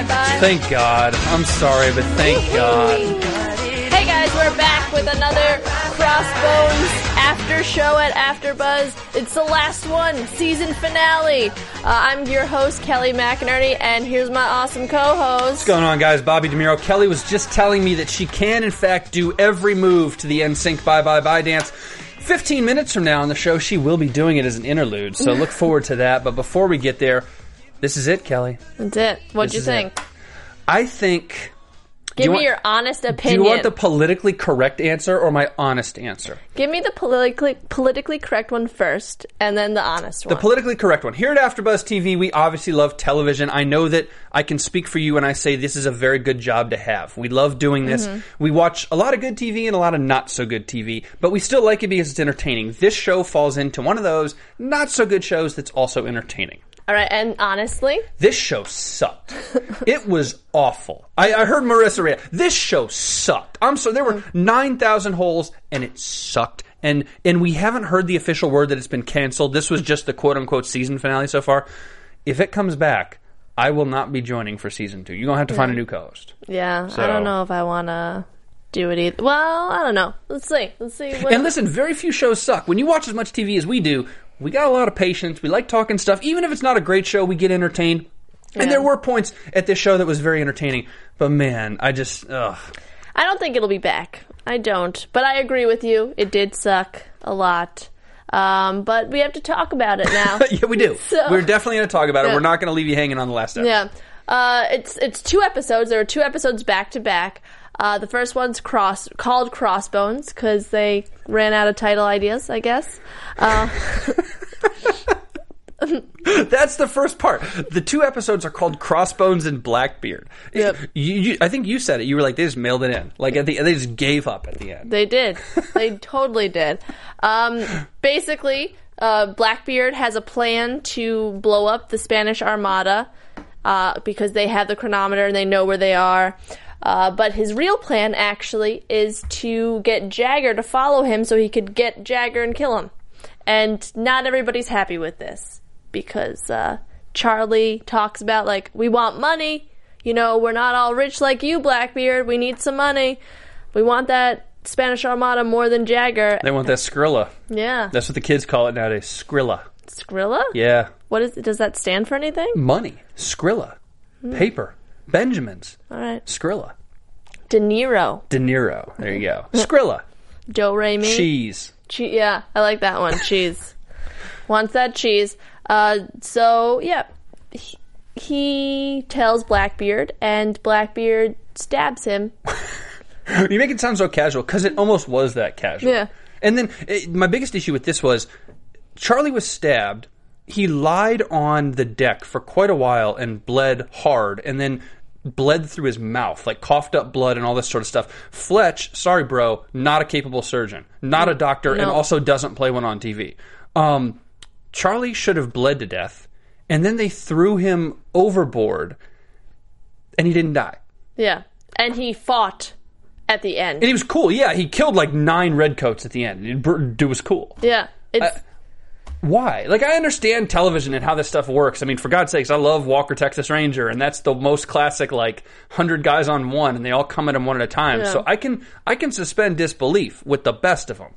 Bye, bye. Thank God. I'm sorry, but thank God. Hey guys, we're back with another Crossbones after show at AfterBuzz. It's the last one, season finale. Uh, I'm your host Kelly McInerney, and here's my awesome co-host. What's going on, guys? Bobby DeMuro. Kelly was just telling me that she can, in fact, do every move to the NSYNC Bye Bye Bye dance. 15 minutes from now on the show, she will be doing it as an interlude, so look forward to that. But before we get there, this is it, Kelly. That's it. What'd This you think? it. I think. Give you me want- your honest opinion. Do you want the politically correct answer or my honest answer? Give me the politically politically correct one first, and then the honest The one. The politically correct one. Here at AfterBuzz TV, we obviously love television. I know that I can speak for you when I say this is a very good job to have. We love doing this. Mm-hmm. We watch a lot of good TV and a lot of not so good TV, but we still like it because it's entertaining. This show falls into one of those not so good shows that's also entertaining. All right, and honestly, This show sucked. it was awful. I, I heard Marissa react. This show sucked. I'm sorry. There were nine thousand holes, and it sucked. And and we haven't heard the official word that it's been canceled. This was just the quote unquote season finale so far. If it comes back, I will not be joining for season two. You're gonna have to find a new co-host. yeah, So- I don't know if I want to do it either. Well, I don't know. Let's see. Let's see. What And listen, very few shows suck. When you watch as much TV as we do, we got a lot of patience. We like talking stuff. Even if it's not a great show, we get entertained. And there were points at this show that was very entertaining. But man, I just ugh. I don't think it'll be back. I don't. But I agree with you. It did suck a lot. Um, but we have to talk about it now. yeah, we do. So- We're definitely going to talk about it. Yeah. We're not going to leave you hanging on the last episode. yeah. Uh, it's it's two episodes. There were two episodes back to back. Uh, the first one's cross called Crossbones because they ran out of title ideas, I guess. Uh, That's the first part. The two episodes are called Crossbones and Blackbeard. Yep. You, you, I think you said it. You were like, they just mailed it in. Like at the, they just gave up at the end. They did. They totally did. Um, basically, uh, Blackbeard has a plan to blow up the Spanish Armada uh, because they have the chronometer and they know where they are. Uh, but his real plan actually is to get Jagger to follow him so he could get Jagger and kill him. And not everybody's happy with this because uh, Charlie talks about like we want money. You know, we're not all rich like you, Blackbeard. We need some money. We want that Spanish Armada more than Jagger. They want that Skrilla. Yeah, That's what the kids call it nowadays. Skrilla. Skrilla. Yeah. What is? Does that stand for anything? Money. Skrilla. Paper. Benjamins. All right. Skrilla. De Niro. De Niro. There you go. Skrilla. Joe Raimi. Cheese. Che- yeah, I like that one. Cheese. Wants that cheese. Uh, so yeah, he, he tells Blackbeard, and Blackbeard stabs him. You make it sound so casual because it almost was that casual. Yeah. And then it, my biggest issue with this was Charlie was stabbed. He lied on the deck for quite a while and bled hard, and then bled through his mouth, like coughed up blood and all this sort of stuff. Fletch, sorry, bro, not a capable surgeon, not a doctor, and also doesn't play one on TV. Um, Charlie should have bled to death, and then they threw him overboard, and he didn't die. Yeah, and he fought at the end. And he was cool. Yeah, he killed like nine redcoats at the end. It, was cool. yeah, it's Uh, Why? Like, I understand television and how this stuff works. I mean, for God's sakes, I love Walker Texas Ranger, and that's the most classic, like, hundred guys on one, and they all come at him one at a time. Yeah. So I can I can suspend disbelief with the best of them.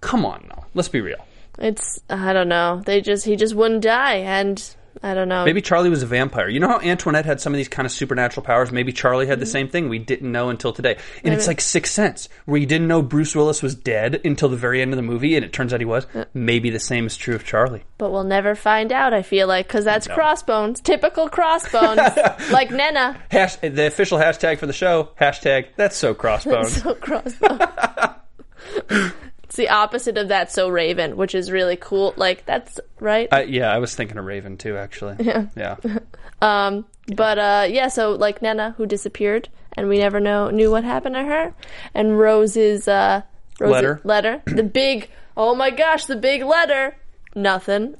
Come on, now, let's be real. it's I don't know. They just he just wouldn't die, and I don't know. Maybe Charlie was a vampire. You know how Antoinette had some of these kind of supernatural powers? Maybe Charlie had the mm-hmm. same thing. We didn't know until today. And it's like Sixth Sense, where you didn't know Bruce Willis was dead until the very end of the movie, and it turns out he was. Maybe the same is true of Charlie. But we'll never find out, I feel like, because that's crossbones. Typical crossbones. like Nena. Hash, the official hashtag for the show, hashtag, that's so crossbones. So crossbones. it's the opposite of that so Raven, which is really cool. Like, that's right. I, yeah, I was thinking of Raven too, actually. Yeah. Yeah. Um, but uh, yeah, so like Nana, who disappeared, and we never know knew what happened to her, and Rose's uh, Rose's Letter. letter, the big, oh my gosh, the big letter, nothing.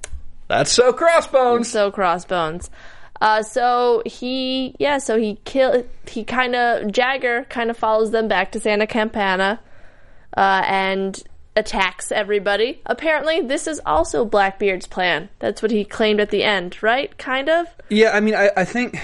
That's so crossbones. So crossbones. Uh, so he, yeah, so he kill, he kind of Jagger kind of follows them back to Santa Campana, uh, and attacks everybody. Apparently, this is also Blackbeard's plan. That's what he claimed at the end, right? Kind of. Yeah, I mean, I, I think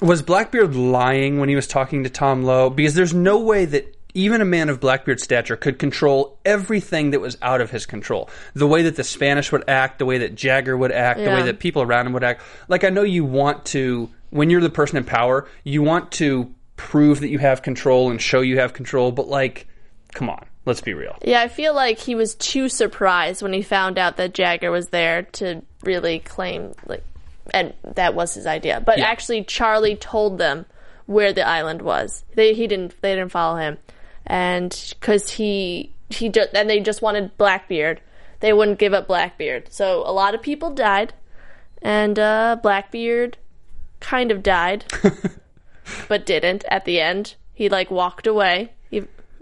was Blackbeard lying when he was talking to Tom Lowe? Because there's no way that even a man of Blackbeard's stature could control everything that was out of his control. The way that the Spanish would act, the way that Jagger would act, the way that people around him would act. Like, I know you want to, when you're the person in power, you want to prove that you have control and show you have control, but like, come on, let's be real. Yeah, I feel like he was too surprised when he found out that Jagger was there to really claim like and that was his idea. But Yeah. actually Charlie told them where the island was. They he didn't they didn't follow him. And cuz he he ju- and they just wanted Blackbeard. They wouldn't give up Blackbeard. So a lot of people died and uh Blackbeard kind of died but didn't at the end. He like walked away.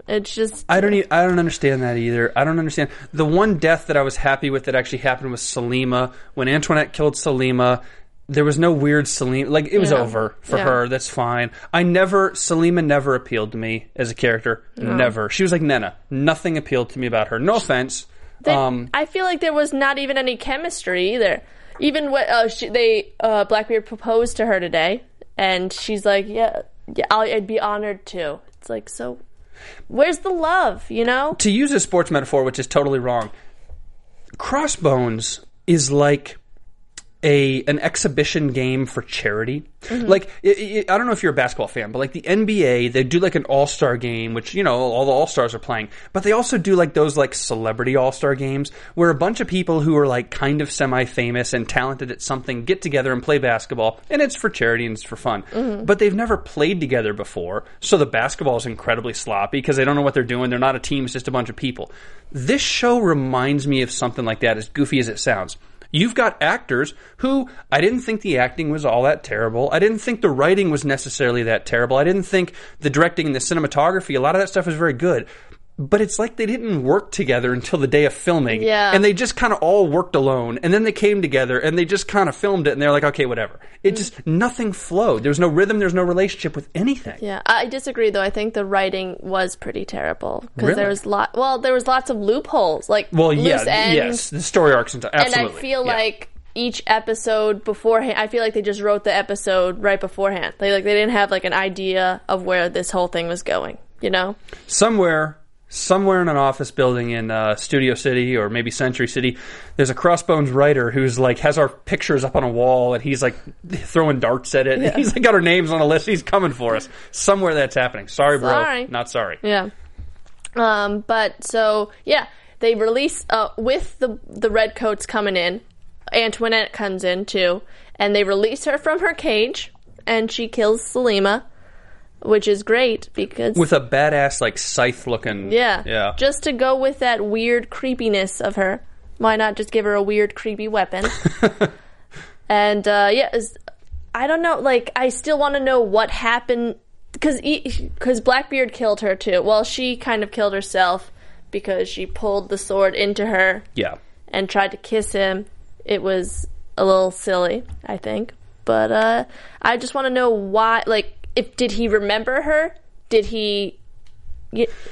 It's just I don't. E- I don't understand that either. I don't understand the one death that I was happy with that actually happened was Selima when Antoinette killed Selima. There was no weird Selima. Like it was Yeah. over for Yeah. her. That's fine. I never Selima never appealed to me as a character. Never. She was like Nena. Nothing appealed to me about her. No offense. They, um, I feel like there was not even any chemistry either. Even what uh, she, they uh, Blackbeard proposed to her today, and she's like, "Yeah, yeah, I'll, I'd be honored to." It's like, so where's the love? You know? to use a sports metaphor, which is totally wrong, Crossbones is like a an exhibition game for charity. Mm-hmm. Like i i I don't know if you're a basketball fan, but like the NBA, they do like an All Star game, which you know all the All Stars are playing. But they also do like those like celebrity All Star games where a bunch of people who are like kind of semi famous and talented at something get together and play basketball, and it's for charity and it's for fun. Mm-hmm. But they've never played together before, so the basketball is incredibly sloppy because they don't know what they're doing. They're not a team; it's just a bunch of people. This show reminds me of something like that, as goofy as it sounds. You've got actors who I didn't think the acting was all that terrible. I didn't think the writing was necessarily that terrible. I didn't think the directing and the cinematography, a lot of that stuff was very good. But it's like they didn't work together until the day of filming. Yeah. And they just kind of all worked alone. And then they came together and they just kind of filmed it and they're like, okay, whatever. It mm. just, nothing flowed. There's no rhythm. There's no relationship with anything. Yeah, I disagree though. I think the writing was pretty terrible because Really? there was lot. Well, there was lots of loopholes, like Well, yeah, ends, yes. The story arcs, and and. I feel yeah. like each episode beforehand, I feel like they just wrote the episode right beforehand. They like they didn't have like an idea of where this whole thing was going. You know? somewhere somewhere in an office building in uh, studio city or maybe century city there's a crossbones writer who's like has our pictures up on a wall and he's like throwing darts at it. He's like got our names on a list. He's coming for us. Somewhere that's happening. Sorry bro. Sorry. not sorry. Yeah. Um, but so yeah, they release uh, with the the redcoats coming in. Antoinette comes in too, and they release her from her cage, and she kills Selima, which is great because with a badass like scythe looking yeah, yeah just to go with that weird creepiness of her. Why not just give her a weird creepy weapon? and uh, yeah, it's- I don't know. Like, I still want to know what happened because because Blackbeard killed her too. Well, she kind of killed herself because she pulled the sword into her yeah and tried to kiss him. It was a little silly, I think. But uh, I just want to know why. Like, if did he remember her? Did he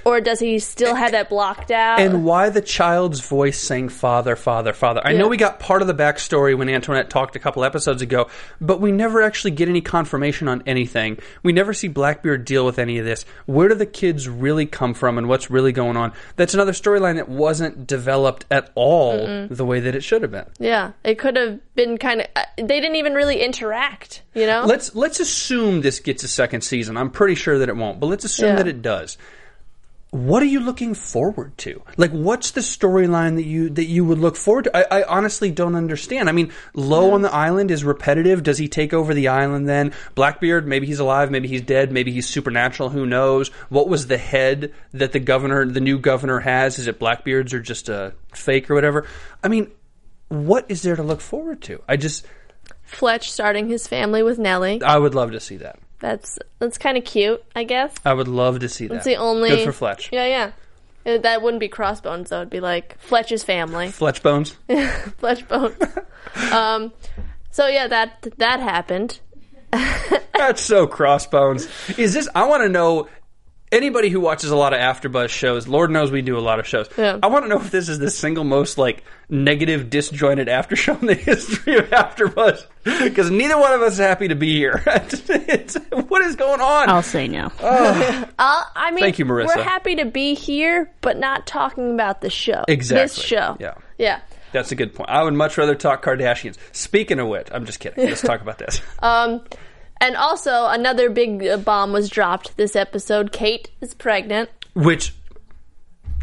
or does he still have that blocked out? and why the child's voice saying father father father i know we got part of the backstory when antoinette talked a couple episodes ago but we never actually get any confirmation on anything we never see blackbeard deal with any of this where do the kids really come from and what's really going on that's another storyline that wasn't developed at all the way that it should have been yeah, it could have been kind of. Uh, they didn't even really interact. You know. let's let's assume this gets a second season i'm pretty sure that it won't but let's assume Yeah. that it does what are you looking forward to? Like, what's the storyline that you that you would look forward to? I, I honestly don't understand. I mean, Lowe on the island is repetitive. Does he take over the island then? Blackbeard, maybe he's alive, maybe he's dead, maybe he's supernatural. Who knows? What was the head that the governor, the new governor, has? Is it Blackbeard's or just a fake or whatever? I mean, what is there to look forward to? I just, Fletch starting his family with Nellie. I would love to see that. That's that's kind of cute, I guess. I would love to see that. It's the only good for Fletch. Yeah, yeah. Uh, That wouldn't be Crossbones though. It'd be like Fletch's family, Fletch bones. Fletch Bones. um, so yeah, that that happened. That's so crossbones. Is this? I want to know. Anybody who watches a lot of AfterBuzz shows, Lord knows we do a lot of shows. Yeah. I want to know if this is the single most like negative, disjointed after show in the history of AfterBuzz, because neither one of us is happy to be here. It's- what is going on? I'll say no. Uh, I mean, Thank you, Marissa. We're happy to be here, but not talking about the show. Exactly. This show. Yeah. Yeah. That's a good point. I would much rather talk Kardashians. Speaking of which, I'm just kidding. Let's talk about this. Um, and also another big uh, bomb was dropped this episode. Kate is pregnant. Which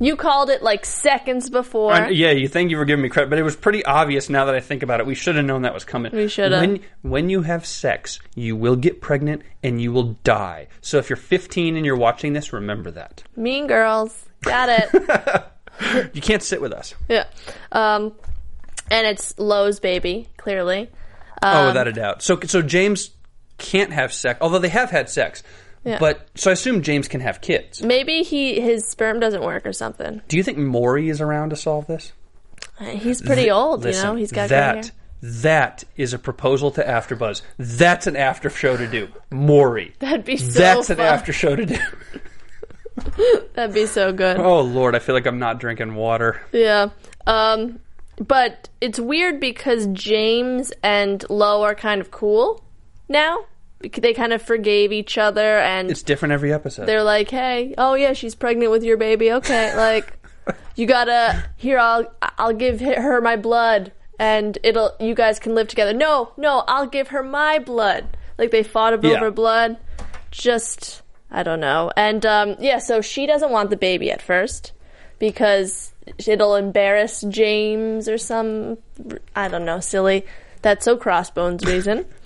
You called it like seconds before. Yeah, you think you were giving me credit, but it was pretty obvious now that I think about it. We should have known that was coming. We shoulda. When when you have sex, you will get pregnant and you will die. So if you're 15 and you're watching this, remember that. Mean Girls. Got it. You can't sit with us. yeah. Um, and it's Lowe's baby, clearly. oh, Um, without a doubt. So so James can't have sex, although they have had sex. Yeah. But so I assume James can have kids. Maybe he his sperm doesn't work or something. Do you think Maury is around to solve this? He's pretty old, you know. Listen, He's got that. That is a proposal to AfterBuzz. That's an after show to do. Maury. That'd be so That's an after show to do. That'd be so good. Oh Lord, I feel like I'm not drinking water. Yeah. Um, but it's weird because James and Lowe are kind of cool now. They kind of forgave each other, and It's different every episode. they're like, "Hey, oh yeah, she's pregnant with your baby. Okay, like you gotta here. I'll I'll give her my blood, and it'll you guys can live together. No, no, I'll give her my blood. Like they fought over Yeah. blood. Just I don't know. And um, yeah, so she doesn't want the baby at first because it'll embarrass James or some I don't know, silly. That's so crossbones reason.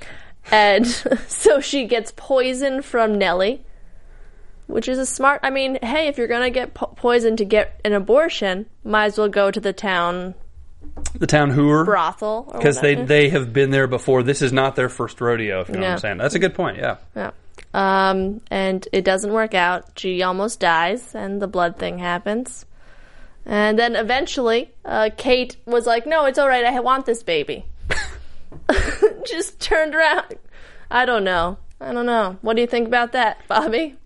and so she gets poison from Nellie which is a smart. I mean, hey, if you're gonna get po- poisoned to get an abortion, might as well go to the town the town hooer. brothel Because they, they have been there before. This is not their first rodeo, if you know what I'm saying. That's a good point, yeah. Yeah. Um, and it doesn't work out. She almost dies, and the blood thing happens. And then eventually, uh, Kate was like, "No, it's all right. I want this baby." Just turned around. I don't know. I don't know. What do you think about that, Bobby?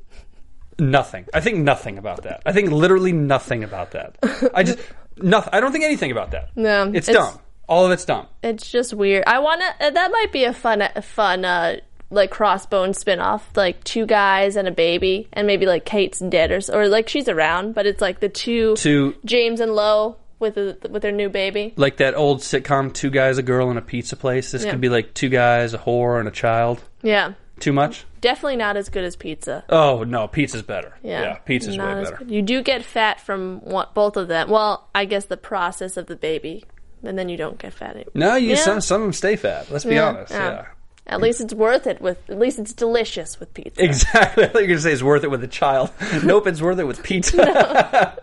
Nothing. I think nothing about that. I think literally nothing about that. I just, nothing. I don't think anything about that. No, It's, it's- dumb. All of it's dumb. It's just weird. I want to. That might be a fun, a fun, uh, like crossbone spinoff. Like two guys and a baby, and maybe like Kate's dead or or like she's around, but it's like the two To, James and Lowe with a, with their new baby. like that old sitcom, Two Guys, a Girl, and a Pizza Place. This Yeah. could be like two guys, a whore, and a child. Yeah, Too much? definitely not as good as pizza. Oh, no. Pizza's better. Yeah, pizza's way as better. good. You do get fat from one, both of them. Well, I guess the process of the baby, and then you don't get fat. anymore. No, you Yeah. some, some of them stay fat. Let's be Yeah, honest. yeah. yeah. At least it's worth it with. At least it's delicious with pizza. Exactly. I thought you were going to say it's worth it with a child. nope, it's worth it with pizza.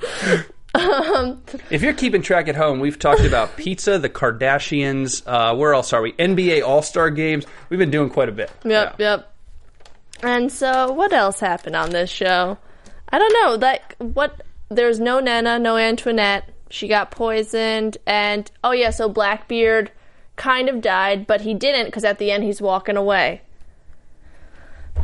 if you're keeping track at home, we've talked about pizza, the Kardashians. Uh, where else are we? NBA All Star games. We've been doing quite a bit. Yep, Yeah. yep. And so, what else happened on this show? I don't know. Like, what? There's no Nana, no Antoinette. She got poisoned, and oh yeah, so Blackbeard kind of died, but he didn't because at the end he's walking away.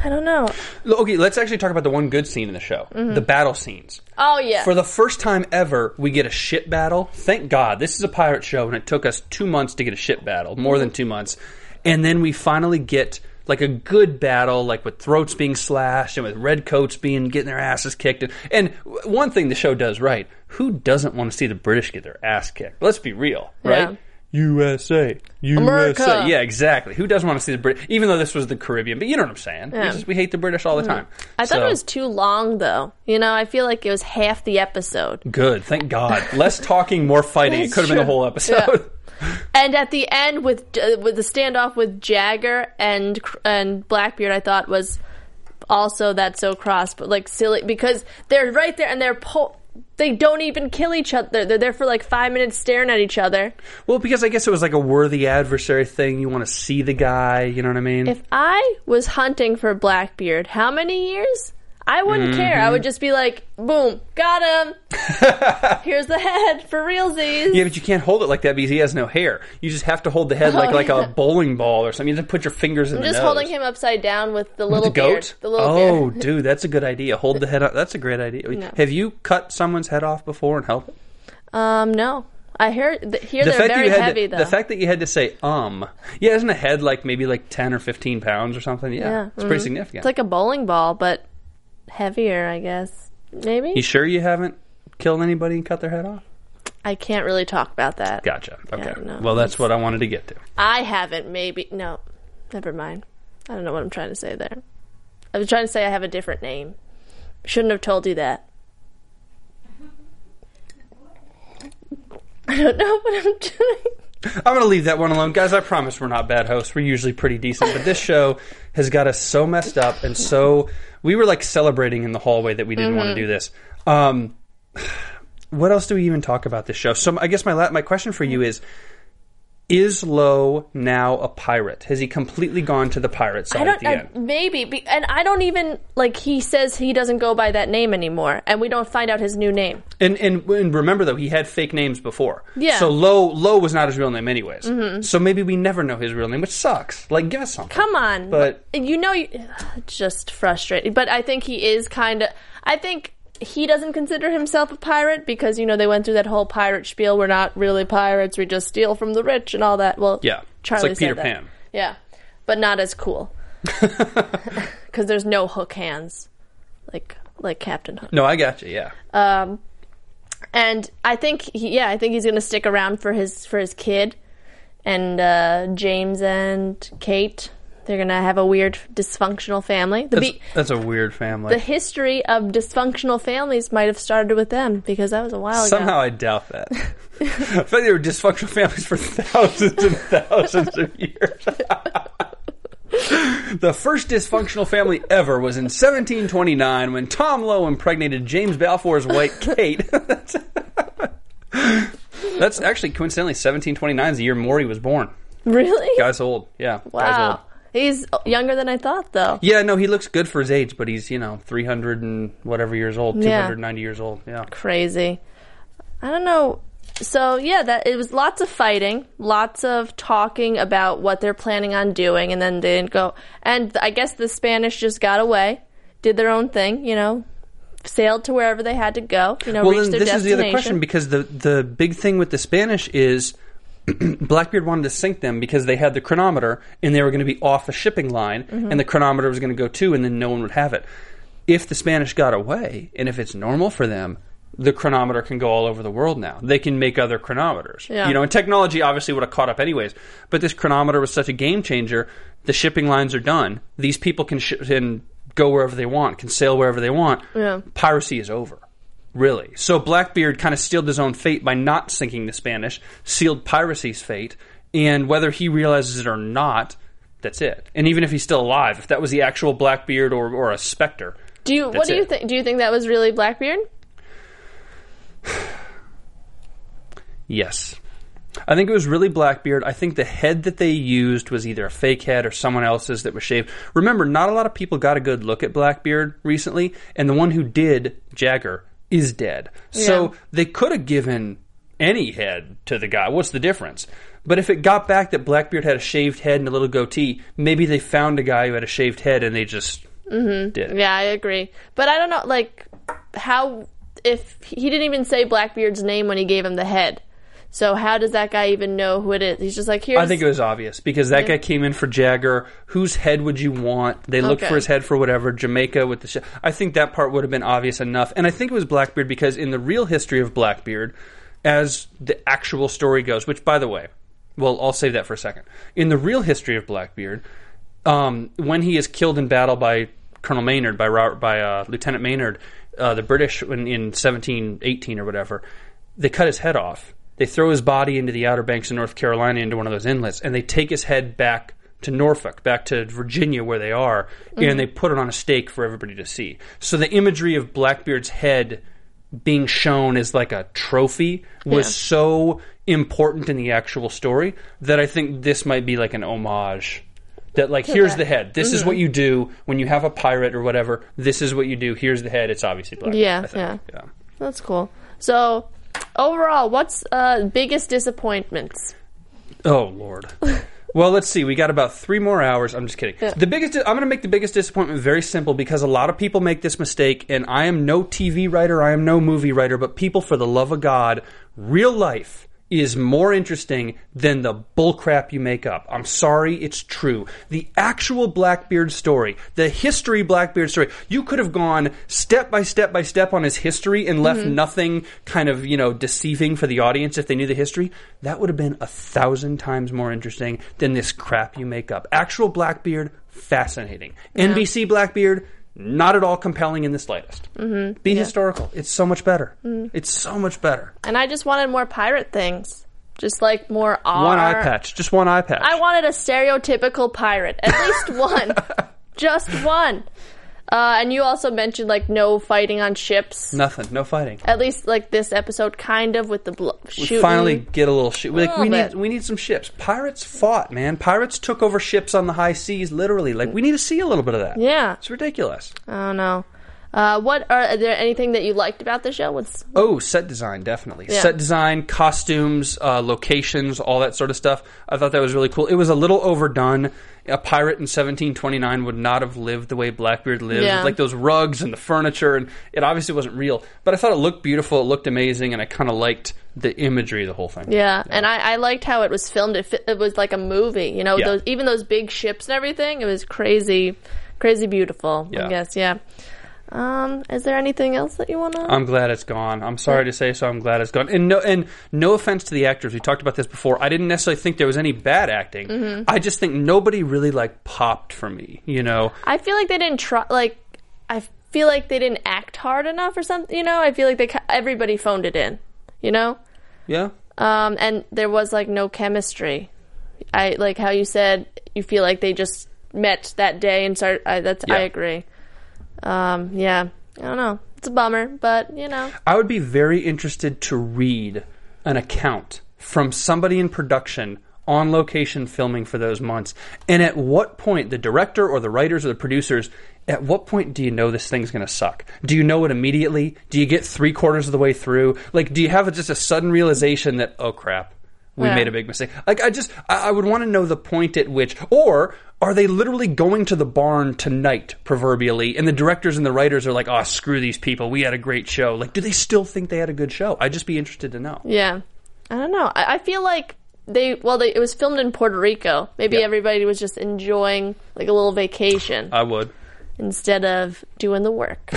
I don't know. Okay, let's actually talk about the one good scene in the show mm-hmm. the battle scenes. Oh yeah. For the first time ever, we get a ship battle. Thank God. This is a pirate show, and it took us two months to get a ship battle, more than two months. And then we finally get like a good battle, like with throats being slashed and with red coats being getting their asses kicked. And, and one thing the show does right: who doesn't want to see the British get their ass kicked? Let's be real, right? Yeah. USA, USA. America. Yeah, exactly. Who doesn't want to see the British? Even though this was the Caribbean, but you know what I'm saying. We, just, we hate the British all the time. I thought So- it was too long though. You know, I feel like it was half the episode. Good, thank God. Less talking, more fighting. it could have been the whole episode. And at the end with uh, with the standoff with Jagger and and Blackbeard, I thought was also that so cross, but like silly because they're right there and they're po- they don't even kill each other. They're there for like five minutes staring at each other. Well, because I guess it was like a worthy adversary thing. You want to see the guy, you know what I mean? If I was hunting for Blackbeard, how many years? I wouldn't care. Mm-hmm. I would just be like, boom, got him. Here's the head for realsies. yeah, but you can't hold it like that because he has no hair. You just have to hold the head like Oh, like yeah. a bowling ball or something. You just put your fingers in I'm just nose. holding him upside down with the little the beard. goat. The little oh, beard. dude, that's a good idea. Hold the head up. That's a great idea. Have you cut someone's head off before and help it? Um, no. I hear th- here The they're fact that very you had heavy to, though. the fact that you had to say um, yeah, isn't a head like maybe like ten or fifteen pounds or something? Yeah, Yeah, it's pretty significant. It's like a bowling ball, but heavier, I guess. Maybe? you sure you haven't killed anybody and cut their head off? I can't really talk about that. Gotcha. Okay. no, well, that's what I wanted to get to. I haven't, maybe. No. Never mind. I don't know what I'm trying to say there. I was trying to say I have a different name. Shouldn't have told you that. I don't know what I'm doing. I'm going to leave that one alone. Guys, I promise we're not bad hosts. We're usually pretty decent. But this show has got us so messed up and so. We were like celebrating in the hallway that we didn't want to do this. Um, what else do we even talk about this show? So I guess my la- my question for you is is Lowe now a pirate? Has he completely gone to the pirate side I don't. the I, end? maybe, be, and I don't even like. He says he doesn't go by that name anymore, and we don't find out his new name. And, and and remember though, he had fake names before. Yeah. Mm-hmm. So Lowe Lowe was not his real name anyways. So maybe we never know his real name, which sucks. Like, give us something. Come on, But- you know, you, just frustrating. But I think he is kind of. I think he doesn't consider himself a pirate because you know they went through that whole pirate spiel. We're not really pirates. We just steal from the rich and all that. Well, Yeah. It's Charlie like said Peter that. Pan. Yeah, but not as cool because there's no hook hands like like Captain Hook. No, I got you. Yeah. and I think he, yeah, I think he's going to stick around for his for his kid and uh, James and Kate. They're going to have a weird dysfunctional family. The, That's, be- that's a weird family. the history of dysfunctional families might have started with them because that was a while Somehow ago. Somehow I doubt that. I like they were dysfunctional families for thousands and thousands of years. the first dysfunctional family ever was in 1729 when Tom Lowe impregnated James Balfour's wife Kate. That's actually coincidentally 1729 is the year Maury was born. Really? Guy's old. Yeah. Guy's old. He's younger than I thought, though. Yeah, no, he looks good for his age, but he's, you know, 300 and whatever years old, Yeah. 290 years old. Yeah. Crazy. I don't know. So yeah, that it was lots of fighting, lots of talking about what they're planning on doing, and then they didn't go. And I guess the Spanish just got away, did their own thing, you know, sailed to wherever they had to go, you know, Well, reached then their this is the other question because the the big thing with the Spanish is Blackbeard wanted to sink them because they had the chronometer and they were going to be off a shipping line, Mm-hmm. and the chronometer was going to go too, and then no one would have it. If the Spanish got away, and if it's normal for them, the chronometer can go all over the world now. They can make other chronometers. Yeah. You know, and technology obviously would have caught up anyways. But this chronometer was such a game changer. The shipping lines are done. These people can, sh- can go wherever they want, can sail wherever they want. Yeah. Piracy is over. Really. So Blackbeard kind of sealed his own fate by not sinking the Spanish, sealed piracy's fate, and whether he realizes it or not, that's it. And even if he's still alive, if that was the actual Blackbeard or, or a specter, do you what do you think? Do you think that was really Blackbeard? Yes. I think it was really Blackbeard. I think the head that they used was either a fake head or someone else's that was shaved. Remember, not a lot of people got a good look at Blackbeard recently, and the one who did, Jagger, is dead. So they could have given any head to the guy. What's the difference? But if it got back that Blackbeard had a shaved head and a little goatee, maybe they found a guy who had a shaved head and they just mm-hmm. did. Yeah, I agree. But I don't know, like, how if he didn't even say Blackbeard's name when he gave him the head. So how does that guy even know who it is? He's just like, here's. I think it was obvious because that guy came in for Jagger. Whose head would you want? They looked Okay. for his head for whatever. Jamaica with the. Sh- I think that part would have been obvious enough, and I think it was Blackbeard because in the real history of Blackbeard, as the actual story goes, which by the way, well, I'll save that for a second. In the real history of Blackbeard, um, when he is killed in battle by Colonel Maynard, by Robert, by uh, Lieutenant Maynard, uh, the British in, in 1718 or whatever, they cut his head off. They throw his body into the Outer Banks of North Carolina into one of those inlets, and they take his head back to Norfolk, back to Virginia, where they are, and mm-hmm. they put it on a stake for everybody to see. So the imagery of Blackbeard's head being shown as like a trophy was Yeah. so important in the actual story that I think this might be like an homage. That like here's that. the head. This is what mm-hmm. you do when you have a pirate or whatever. This is what you do. Here's the head. It's obviously black. Yeah, yeah, yeah. That's cool. So overall, what's uh biggest disappointments? Oh lord. well, let's see. We got about three more hours. I'm just kidding. The biggest. I'm going to make the biggest disappointment very simple because a lot of people make this mistake, and I am no TV writer. I am no movie writer. But people, for the love of God, real life is more interesting than the bullcrap you make up. I'm sorry, it's true. The actual Blackbeard story, the history Blackbeard story, you could have gone step by step by step on his history and left mm-hmm. nothing kind of, you know, deceiving for the audience if they knew the history. That would have been a thousand times more interesting than this crap you make up. Actual Blackbeard, fascinating. NBC Blackbeard, not at all compelling in the slightest. Mm-hmm. Be historical. It's so much better. It's so much better. And I just wanted more pirate things, just like more R. One eye patch. Just one eye patch. I wanted a stereotypical pirate, at least one, just one. Uh, and you also mentioned like no fighting on ships. Nothing. No fighting. At least like this episode, kind of with the blo- We finally get a little ship. Like we little need, we need some ships. Pirates fought, man. Pirates took over ships on the high seas, literally. Like we need to see a little bit of that. Yeah. it's ridiculous. I don't know. Uh, what are, are there anything that you liked about the show? What's Oh, set design, definitely. Yeah. Set design, costumes, uh, locations, all that sort of stuff. I thought that was really cool. It was a little overdone. A pirate in 1729 would not have lived the way Blackbeard lived, Yeah. like those rugs and the furniture, and it obviously wasn't real. But I thought it looked beautiful. It looked amazing, and I kind of liked the imagery the whole thing. Yeah, and I, I liked how it was filmed. It, it was like a movie, you know. Yeah. Those even those big ships and everything. It was crazy, crazy beautiful. Yeah. I guess. Yeah. Um, is there anything else that you want to? I'm glad it's gone. I'm sorry to say so. I'm glad it's gone. And no, and no offense to the actors. We talked about this before. I didn't necessarily think there was any bad acting. Mm-hmm. I just think nobody really like popped for me. You know, I feel like they didn't try. Like, I feel like they didn't act hard enough or something. You know, I feel like they everybody phoned it in. You know, yeah. um, and there was like no chemistry. I like how you said you feel like they just met that day and started. I, that's I agree. Um, yeah, I don't know. It's a bummer, but you know. I would be very interested to read an account from somebody in production on location filming for those months. And at what point, the director or the writers or the producers, at what point do you know this thing's going to suck? Do you know it immediately? Do you get three quarters of the way through? Like, do you have just a sudden realization that, oh crap, we Yeah. made a big mistake? Like, I just, I, I would want to know the point at which, or are they literally going to the barn tonight, proverbially, and the directors and the writers are like, oh, screw these people, we had a great show. Like, do they still think they had a good show? I'd just be interested to know. Yeah, I don't know. I, I feel like they well, they, it was filmed in Puerto Rico. Maybe Yeah. everybody was just enjoying like a little vacation I would. instead of doing the work.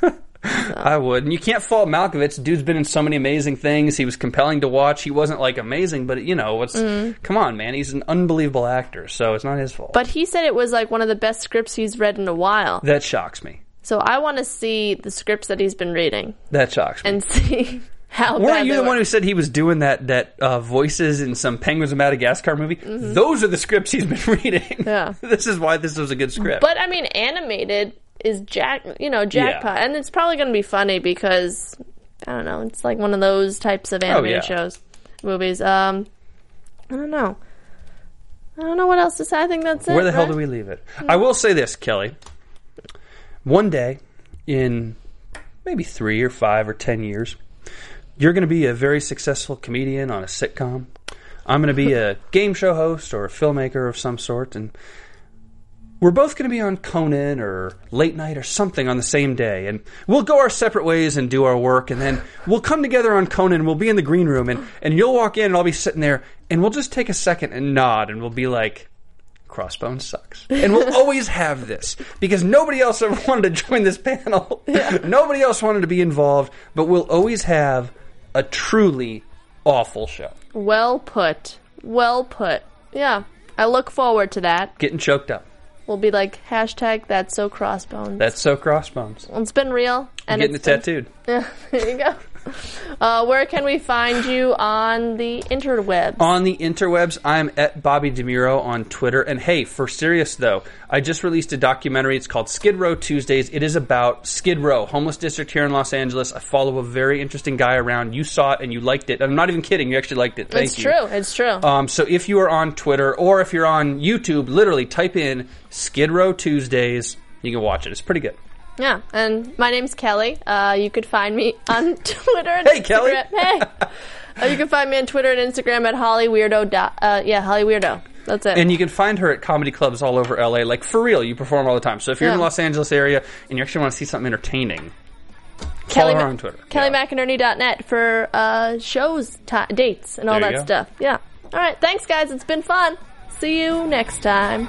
I would. And you can't fault Malkovich. Dude's been in so many amazing things. He was compelling to watch. He wasn't like amazing, but you know, what's come on, man. He's an unbelievable actor, so it's not his fault. but he said it was like one of the best scripts he's read in a while. that shocks me. So I want to see the scripts that he's been reading That shocks me. and see how. Weren't you the were. one who said he was doing that that uh, voices in some Penguins of Madagascar movie? Those are the scripts he's been reading. Mm-hmm. Yeah. this is why this was a good script. But I mean, animated is jack, you know, jackpot, and it's probably going to be funny because I don't know. It's like one of those types of animated Oh, yeah. shows, movies. Um, I don't know. I don't know what else to say. I think that's it. Where the hell right? do we leave it? I will say this, Kelly. One day, in maybe three or five or ten years, you're going to be a very successful comedian on a sitcom. I'm going to be a game show host or a filmmaker of some sort, and we're both going to be on Conan or late night or something on the same day, and we'll go our separate ways and do our work, and then we'll come together on Conan. and We'll be in the green room, and and you'll walk in, and I'll be sitting there, and we'll just take a second and nod, and we'll be like. Crossbones sucks. And we'll always have this because nobody else ever wanted to join this panel. Yeah. nobody else wanted to be involved, but we'll always have a truly awful show. Well put. Well put. Yeah. I look forward to that. Getting choked up. We'll be like hashtag that's so crossbones. That's so crossbones. it's been real. And Getting it been- tattooed. Yeah, there you go. Uh, where can we find you on the interwebs? On the interwebs, I'm at Bobby DeMuro on Twitter. And hey, for serious though, I just released a documentary. It's called Skid Row Tuesdays. It is about Skid Row, homeless district here in Los Angeles. I follow a very interesting guy around. You saw it and you liked it. I'm not even kidding. You actually liked it. Thank it's you. true. It's true. Um, so if you are on Twitter or if you're on YouTube, literally type in Skid Row Tuesdays. You can watch it. It's pretty good. Yeah, and my name's Kelly. Uh, you could find me on Twitter and Hey, Instagram. Kelly. Hey. Uh, you can find me on Twitter and Instagram at Holly Weirdo. Uh, yeah, Holly Weirdo. That's it. And you can find her at comedy clubs all over LA. Like for real, you perform all the time. So if you're in the Los Angeles area and you actually want to see something entertaining, Kelly follow her Ma- on Twitter. Kelly Yeah. McInerney.net for uh, shows, ti dates, and all There that stuff. Yeah. All right. Thanks, guys. It's been fun. See you next time.